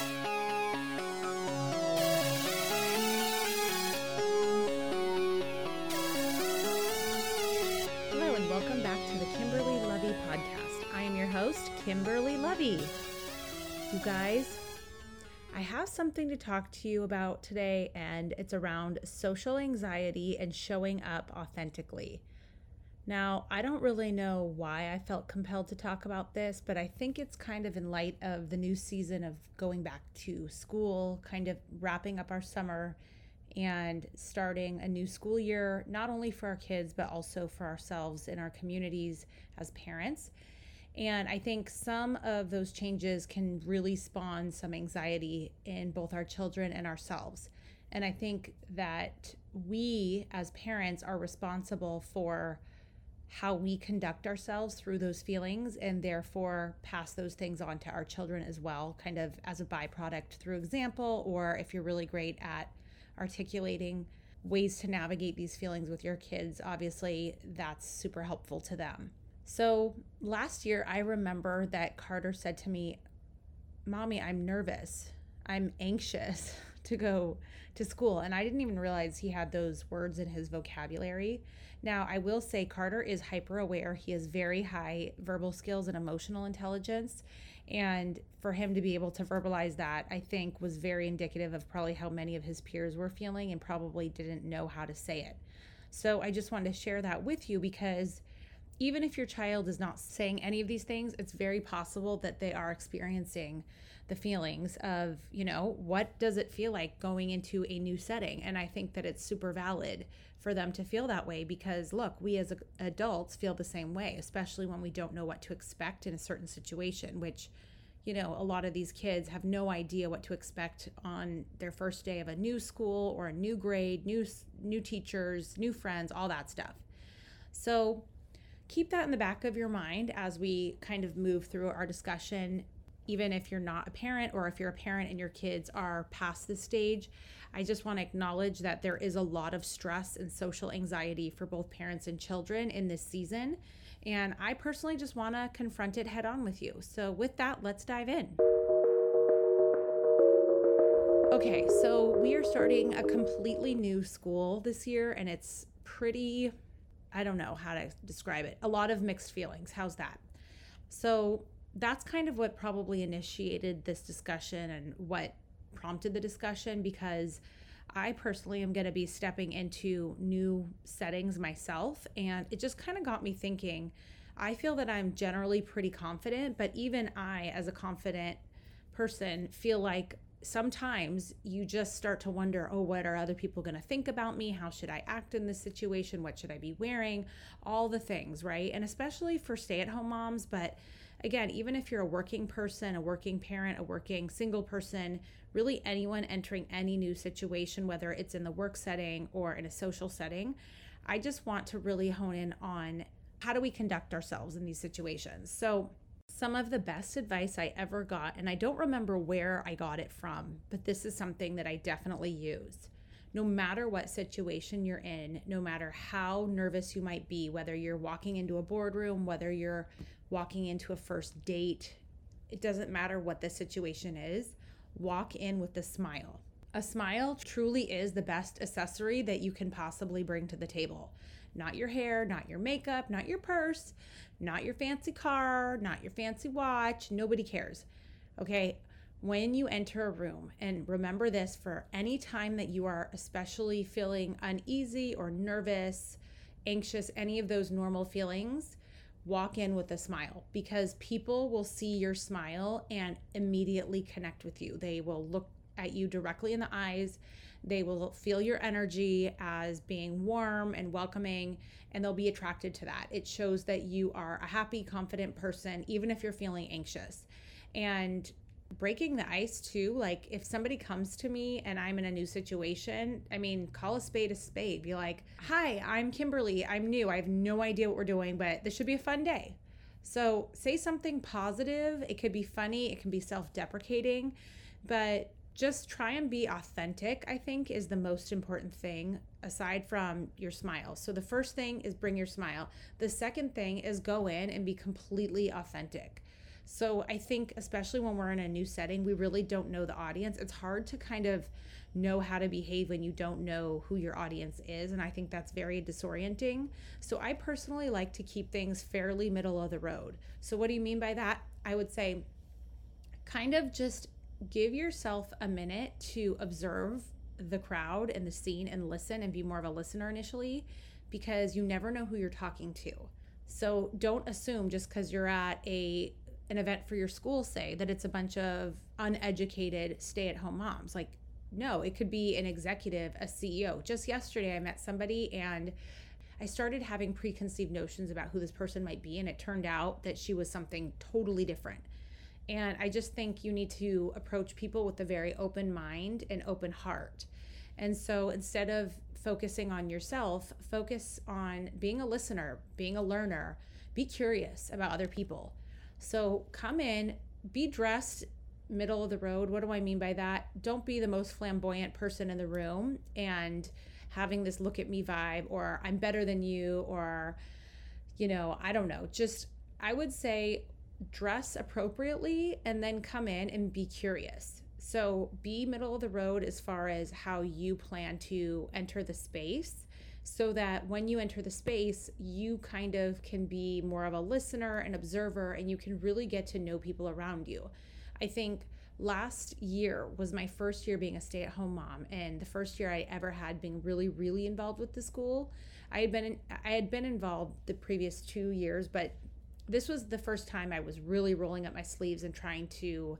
Hello, and welcome back to the Kimberly Lovi podcast. I am your host, Kimberly Lovi. You guys, I have something to talk to you about today, and it's around social anxiety and showing up authentically. Now, I don't really know why I felt compelled to talk about this, but I think it's kind of in light of the new season of going back to school, kind of wrapping up our summer and starting a new school year, not only for our kids, but also for ourselves in our communities as parents. And I think some of those changes can really spawn some anxiety in both our children and ourselves. And I think that we as parents are responsible for how we conduct ourselves through those feelings and therefore pass those things on to our children as well, kind of as a byproduct through example, or if you're really great at articulating ways to navigate these feelings with your kids, obviously that's super helpful to them. So last year, I remember that Carter said to me, Mommy, I'm nervous. I'm anxious to go to school. And I didn't even realize he had those words in his vocabulary. Now, I will say Carter is hyper aware. He has very high verbal skills and emotional intelligence. And for him to be able to verbalize that, I think was very indicative of probably how many of his peers were feeling and probably didn't know how to say it. So I just wanted to share that with you because even if your child is not saying any of these things, it's very possible that they are experiencing the feelings of, you know, what does it feel like going into a new setting? And I think that it's super valid for them to feel that way because, look, we as adults feel the same way, especially when we don't know what to expect in a certain situation, which, you know, a lot of these kids have no idea what to expect on their first day of a new school or a new grade, new new teachers, new friends, all that stuff. So, keep that in the back of your mind as we kind of move through our discussion even if you're not a parent or if you're a parent and your kids are past this stage, I just want to acknowledge that there is a lot of stress and social anxiety for both parents and children in this season. And I personally just want to confront it head on with you. So, with that, let's dive in. Okay, so we are starting a completely new school this year, and it's pretty, I don't know how to describe it. A lot of mixed feelings. How's that? So, that's kind of what probably initiated this discussion and what prompted the discussion because I personally am going to be stepping into new settings myself. And it just kind of got me thinking. I feel that I'm generally pretty confident, but even I, as a confident person, feel like sometimes you just start to wonder oh, what are other people going to think about me? How should I act in this situation? What should I be wearing? All the things, right? And especially for stay at home moms, but again, even if you're a working person, a working parent, a working single person, really anyone entering any new situation, whether it's in the work setting or in a social setting, I just want to really hone in on how do we conduct ourselves in these situations. So, some of the best advice I ever got, and I don't remember where I got it from, but this is something that I definitely use. No matter what situation you're in, no matter how nervous you might be, whether you're walking into a boardroom, whether you're walking into a first date, it doesn't matter what the situation is, walk in with a smile. A smile truly is the best accessory that you can possibly bring to the table. Not your hair, not your makeup, not your purse, not your fancy car, not your fancy watch. Nobody cares. Okay. When you enter a room, and remember this for any time that you are especially feeling uneasy or nervous, anxious, any of those normal feelings, walk in with a smile because people will see your smile and immediately connect with you. They will look at you directly in the eyes. They will feel your energy as being warm and welcoming, and they'll be attracted to that. It shows that you are a happy, confident person, even if you're feeling anxious. And breaking the ice too like if somebody comes to me and i'm in a new situation i mean call a spade a spade. Be like hi i'm kimberly. I'm new. I have no idea what we're doing but this should be a fun day. So say something positive. It could be funny. It can be self-deprecating. But just try and be authentic i think is the most important thing aside from your smile. So the first thing is bring your smile. The second thing is go in and be completely authentic So I think, especially when we're in a new setting, we really don't know the audience. It's hard to kind of know how to behave when you don't know who your audience is. And I think that's very disorienting. So I personally like to keep things fairly middle of the road. So, what do you mean by that? I would say, kind of just give yourself a minute to observe the crowd and the scene and listen and be more of a listener initially because you never know who you're talking to. So don't assume just because you're at a an event for your school say that it's a bunch of uneducated stay-at-home moms. Like no, it could be an executive, a CEO. Just yesterday I met somebody and I started having preconceived notions about who this person might be and it turned out that she was something totally different. And I just think you need to approach people with a very open mind and open heart. And so instead of focusing on yourself, focus on being a listener, being a learner, be curious about other people. So come in, be dressed middle of the road. What do I mean by that? Don't be the most flamboyant person in the room and having this look at me vibe or I'm better than you or you know, I don't know. Just I would say dress appropriately and then come in and be curious. So be middle of the road as far as how you plan to enter the space so that when you enter the space, you kind of can be more of a listener and observer and you can really get to know people around you. I think last year was my first year being a stay at home mom and the first year I ever had being really really involved with the school. I had been in, I had been involved the previous 2 years, but this was the first time I was really rolling up my sleeves and trying to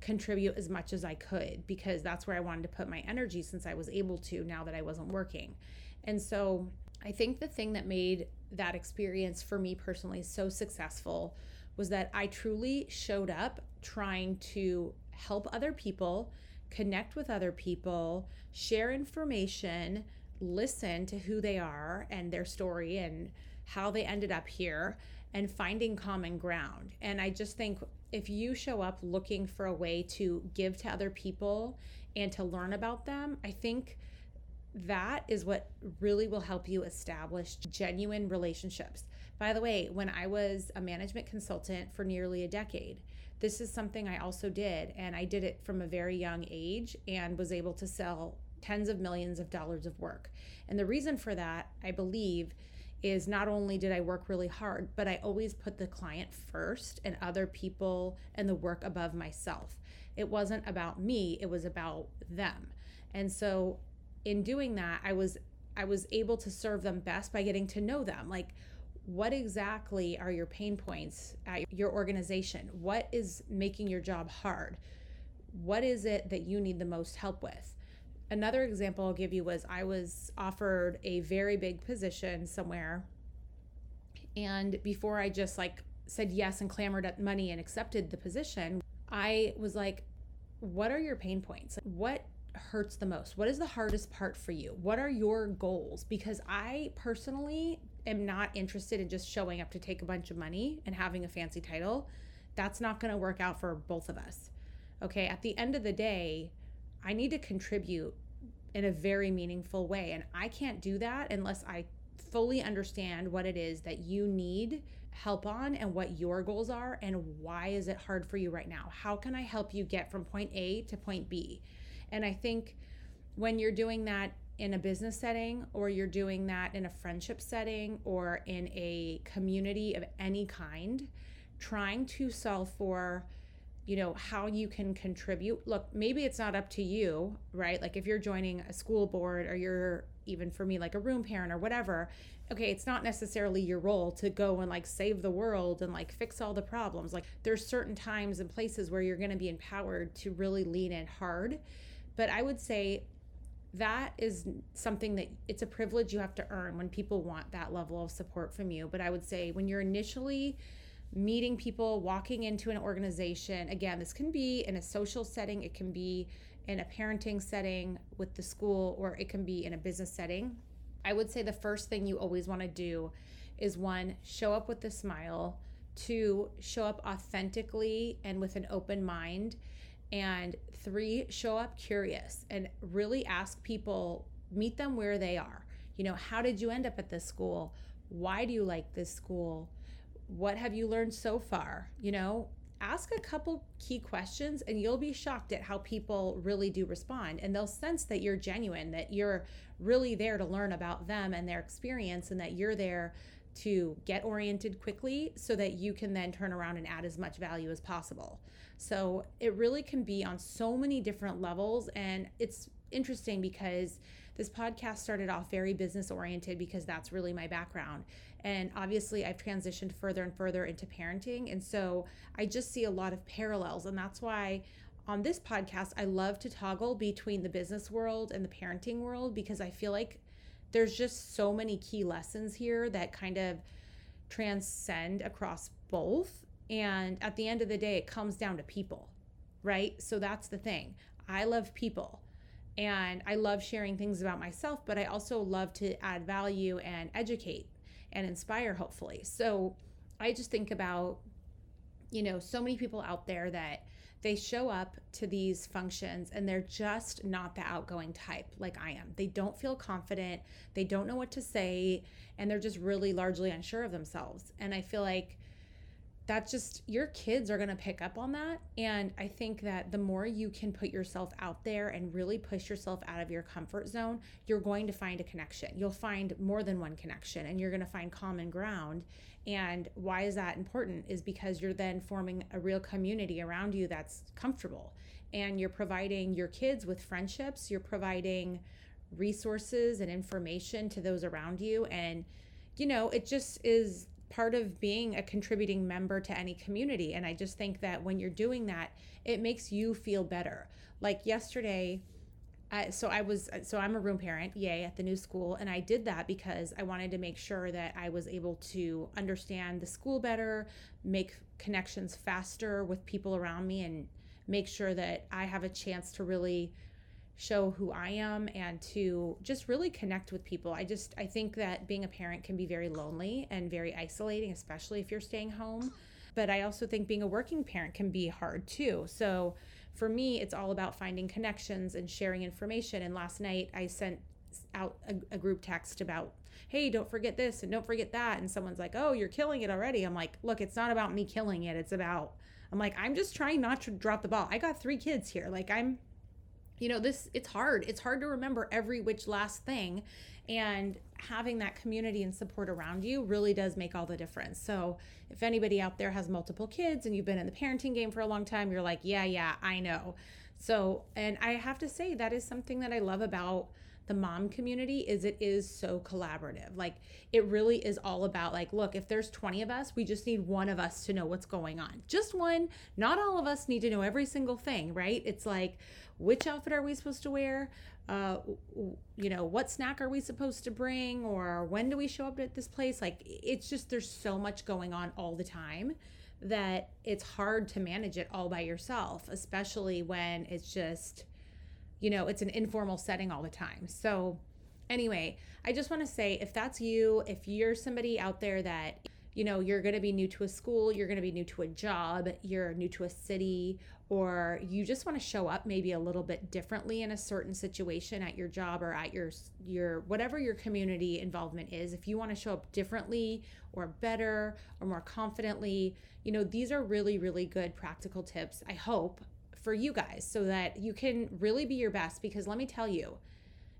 contribute as much as I could because that's where I wanted to put my energy since I was able to now that I wasn't working. And so I think the thing that made that experience for me personally so successful was that I truly showed up trying to help other people, connect with other people, share information, listen to who they are and their story and how they ended up here and finding common ground. And I just think if you show up looking for a way to give to other people and to learn about them, I think that is what really will help you establish genuine relationships. By the way, when I was a management consultant for nearly a decade, this is something I also did. And I did it from a very young age and was able to sell tens of millions of dollars of work. And the reason for that, I believe, is not only did I work really hard, but I always put the client first and other people and the work above myself. It wasn't about me, it was about them. And so in doing that, I was I was able to serve them best by getting to know them. Like what exactly are your pain points at your organization? What is making your job hard? What is it that you need the most help with? another example I'll give you was I was offered a very big position somewhere. And before I just like said yes and clamored at money and accepted the position, I was like, what are your pain points? What hurts the most? What is the hardest part for you? What are your goals? Because I personally am not interested in just showing up to take a bunch of money and having a fancy title. That's not going to work out for both of us. Okay. At the end of the day, I need to contribute in a very meaningful way. And I can't do that unless I fully understand what it is that you need help on and what your goals are and why is it hard for you right now? How can I help you get from point A to point B? And I think when you're doing that in a business setting or you're doing that in a friendship setting or in a community of any kind, trying to solve for you know how you can contribute look maybe it's not up to you right? Like if you're joining a school board or you're even for me like a room parent or whatever okay it's not necessarily your role to go and like save the world and like fix all the problems. Like there's certain times and places where you're going to be empowered to really lean in hard but i would say that is something that it's a privilege you have to earn when people want that level of support from you but i would say when you're initially meeting people, walking into an organization. Again, this can be in a social setting, it can be in a parenting setting with the school, or it can be in a business setting. I would say the first thing you always want to do is one, show up with a smile, two, show up authentically and with an open mind, and three, show up curious and really ask people, meet them where they are. You know, how did you end up at this school? Why do you like this school? what have you learned so far? You know, ask a couple key questions and you'll be shocked at how people really do respond and they'll sense that you're genuine that you're really there to learn about them and their experience and that you're there to get oriented quickly so that you can then turn around and add as much value as possible so it really can be on so many different levels and it's interesting because this podcast started off very business oriented because that's really my background. And obviously, I've transitioned further and further into parenting. And so I just see a lot of parallels. And that's why on this podcast, I love to toggle between the business world and the parenting world because I feel like there's just so many key lessons here that kind of transcend across both. And at the end of the day, it comes down to people, right? So that's the thing. I love people and I love sharing things about myself, but I also love to add value and educate and inspire, hopefully. So I just think about, you know, so many people out there that they show up to these functions and they're just not the outgoing type like I am. They don't feel confident, they don't know what to say, and they're just really largely unsure of themselves. And I feel like that's just your kids are going to pick up on that. And i think that the more you can put yourself out there and really push yourself out of your comfort zone you're going to find a connection. You'll find more than one connection and you're going to find common ground. And why is that important is because you're then forming a real community around you that's comfortable. And you're providing your kids with friendships. You're providing resources and information to those around you. And you know it just is part of being a contributing member to any community. And I just think that when you're doing that, it makes you feel better. Like yesterday, I, so I was so I'm a room parent, yay, at the new school, and I did that because I wanted to make sure that I was able to understand the school better, make connections faster with people around me, and make sure that I have a chance to really show who I am and to just really connect with people. I just I think that being a parent can be very lonely and very isolating, especially if you're staying home. But I also think being a working parent can be hard too. So for me, it's all about finding connections and sharing information. And last night I sent out a, a group text about hey, don't forget this and don't forget that. And someone's like, oh, you're killing it already. I'm like, look, it's not about me killing it. It's about, I'm like, I'm just trying not to drop the ball. I got three kids here. Like, I'm you know this it's hard. It's hard to remember every which last thing and having that community and support around you really does make all the difference. So if anybody out there has multiple kids and you've been in the parenting game for a long time you're like yeah yeah i know. So and i have to say that is something that i love about the mom community is it is so collaborative. Like it really is all about like look, if there's 20 of us, we just need one of us to know what's going on. Just one. Not all of us need to know every single thing, right? It's like which outfit are we supposed to wear? Uh, you know, what snack are we supposed to bring or when do we show up at this place? Like it's just there's so much going on all the time that it's hard to manage it all by yourself, especially when it's just you know, it's an informal setting all the time. So, anyway, I just want to say if that's you, if you're somebody out there that, you know, you're going to be new to a school, you're going to be new to a job, you're new to a city, or you just want to show up maybe a little bit differently in a certain situation at your job or at your your whatever your community involvement is if you want to show up differently or better or more confidently you know these are really really good practical tips i hope for you guys so that you can really be your best because let me tell you,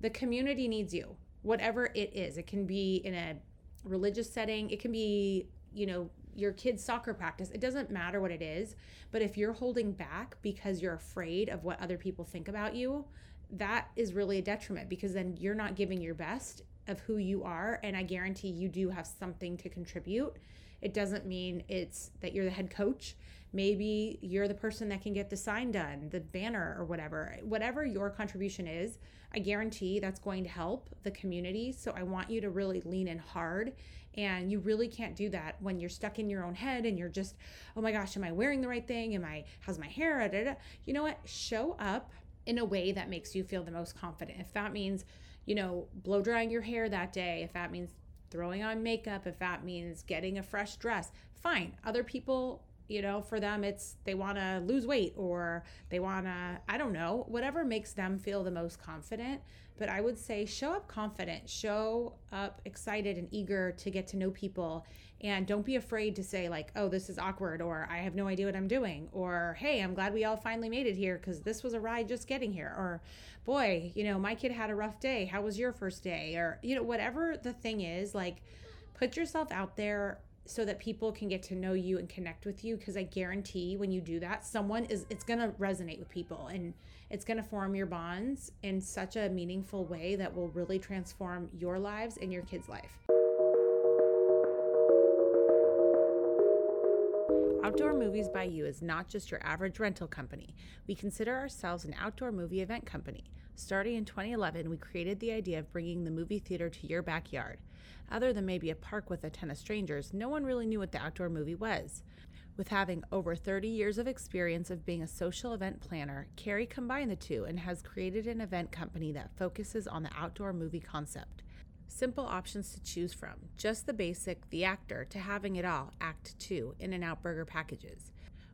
the community needs you, whatever it is. It can be in a religious setting, it can be, you know, your kid's soccer practice. It doesn't matter what it is, but if you're holding back because you're afraid of what other people think about you, that is really a detriment because then you're not giving your best of who you are and I guarantee you do have something to contribute. It doesn't mean it's that you're the head coach maybe you're the person that can get the sign done, the banner or whatever. Whatever your contribution is, I guarantee that's going to help the community. So I want you to really lean in hard. And you really can't do that when you're stuck in your own head and you're just, oh my gosh, am I wearing the right thing? Am I, how's my hair? Da, da. You know what? Show up in a way that makes you feel the most confident. If that means, you know, blow drying your hair that day, if that means throwing on makeup, if that means getting a fresh dress, fine. Other people you know for them it's they want to lose weight or they want to i don't know whatever makes them feel the most confident but i would say show up confident show up excited and eager to get to know people And don't be afraid to say, like, oh, this is awkward, or I have no idea what I'm doing, or hey, I'm glad we all finally made it here because this was a ride just getting here, or boy, you know, my kid had a rough day. How was your first day? Or, you know, whatever the thing is, like, put yourself out there so that people can get to know you and connect with you because I guarantee when you do that someone is it's going to resonate with people and it's going to form your bonds in such a meaningful way that will really transform your lives and your kids' life. Outdoor Movies by You is not just your average rental company. We consider ourselves an outdoor movie event company. Starting in 2011, we created the idea of bringing the movie theater to your backyard. Other than maybe a park with a ton of strangers, no one really knew what the outdoor movie was. With having over 30 years of experience of being a social event planner, Carrie combined the two and has created an event company that focuses on the outdoor movie concept. Simple options to choose from, just the basic, the actor, to having it all, Act 2, in and out burger packages.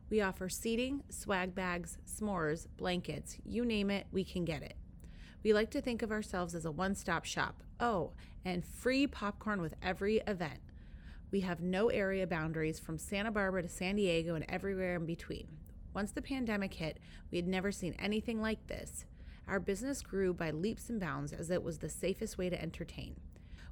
We offer seating, swag bags, s'mores, blankets, you name it, we can get it. We like to think of ourselves as a one stop shop. Oh, and free popcorn with every event. We have no area boundaries from Santa Barbara to San Diego and everywhere in between. Once the pandemic hit, we had never seen anything like this. Our business grew by leaps and bounds as it was the safest way to entertain.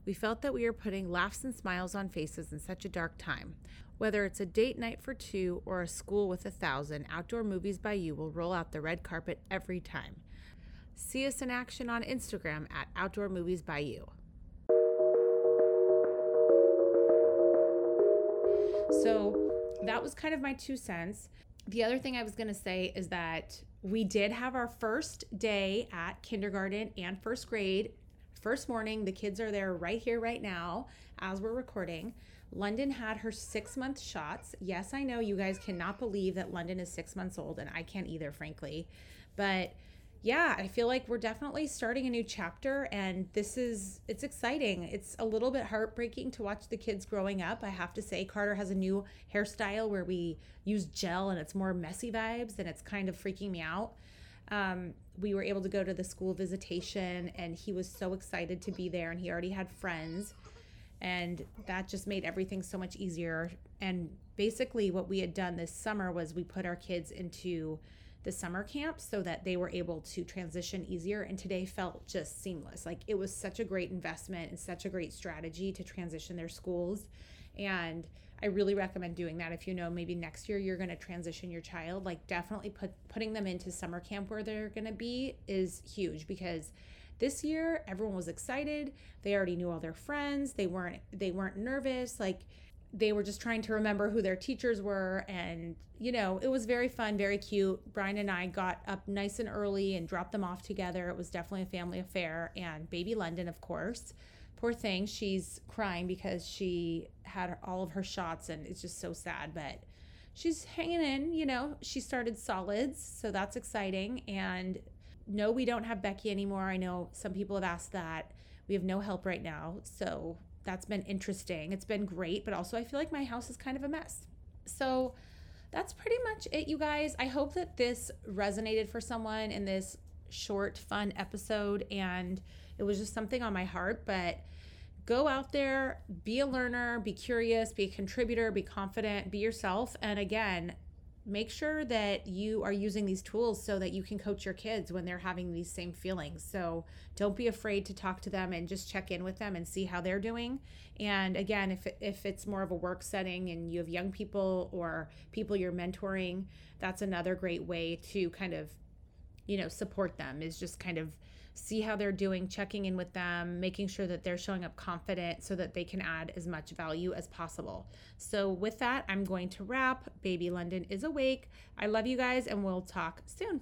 We felt that we were putting laughs and smiles on faces in such a dark time. Whether it's a date night for two or a school with a thousand, Outdoor Movies by You will roll out the red carpet every time. See us in action on Instagram at Outdoor Movies by You. So that was kind of my two cents. The other thing I was going to say is that we did have our first day at kindergarten and first grade. First morning, the kids are there right here, right now, as we're recording. London had her six month shots. Yes, I know you guys cannot believe that London is six months old, and I can't either, frankly. But yeah, I feel like we're definitely starting a new chapter and this is it's exciting. It's a little bit heartbreaking to watch the kids growing up. I have to say Carter has a new hairstyle where we use gel and it's more messy vibes and it's kind of freaking me out. Um, we were able to go to the school visitation and he was so excited to be there and he already had friends and that just made everything so much easier and basically what we had done this summer was we put our kids into the summer camp so that they were able to transition easier. And today felt just seamless. Like it was such a great investment and such a great strategy to transition their schools. And I really recommend doing that if you know maybe next year you're going to transition your child. Like definitely put putting them into summer camp where they're going to be is huge because this year everyone was excited. They already knew all their friends. They weren't they weren't nervous. Like they were just trying to remember who their teachers were and you know it was very fun very cute. Brian and i got up nice and early and dropped them off together. It was definitely a family affair and baby london of course. Poor thing she's crying because she had all of her shots and it's just so sad but she's hanging in you know. She started solids so that's exciting and no we don't have becky anymore. I know some people have asked that. We have no help right now so that's been interesting. It's been great, but also I feel like my house is kind of a mess. So that's pretty much it, you guys. I hope that this resonated for someone in this short, fun episode. And it was just something on my heart. But go out there, be a learner, be curious, be a contributor, be confident, be yourself. And again, make sure that you are using these tools so that you can coach your kids when they're having these same feelings. So don't be afraid to talk to them and just check in with them and see how they're doing. And again, if if it's more of a work setting and you have young people or people you're mentoring, that's another great way to kind of you know support them is just kind of see how they're doing, checking in with them, making sure that they're showing up confident so that they can add as much value as possible. So, with that, I'm going to wrap. Baby London is awake. I love you guys, and we'll talk soon.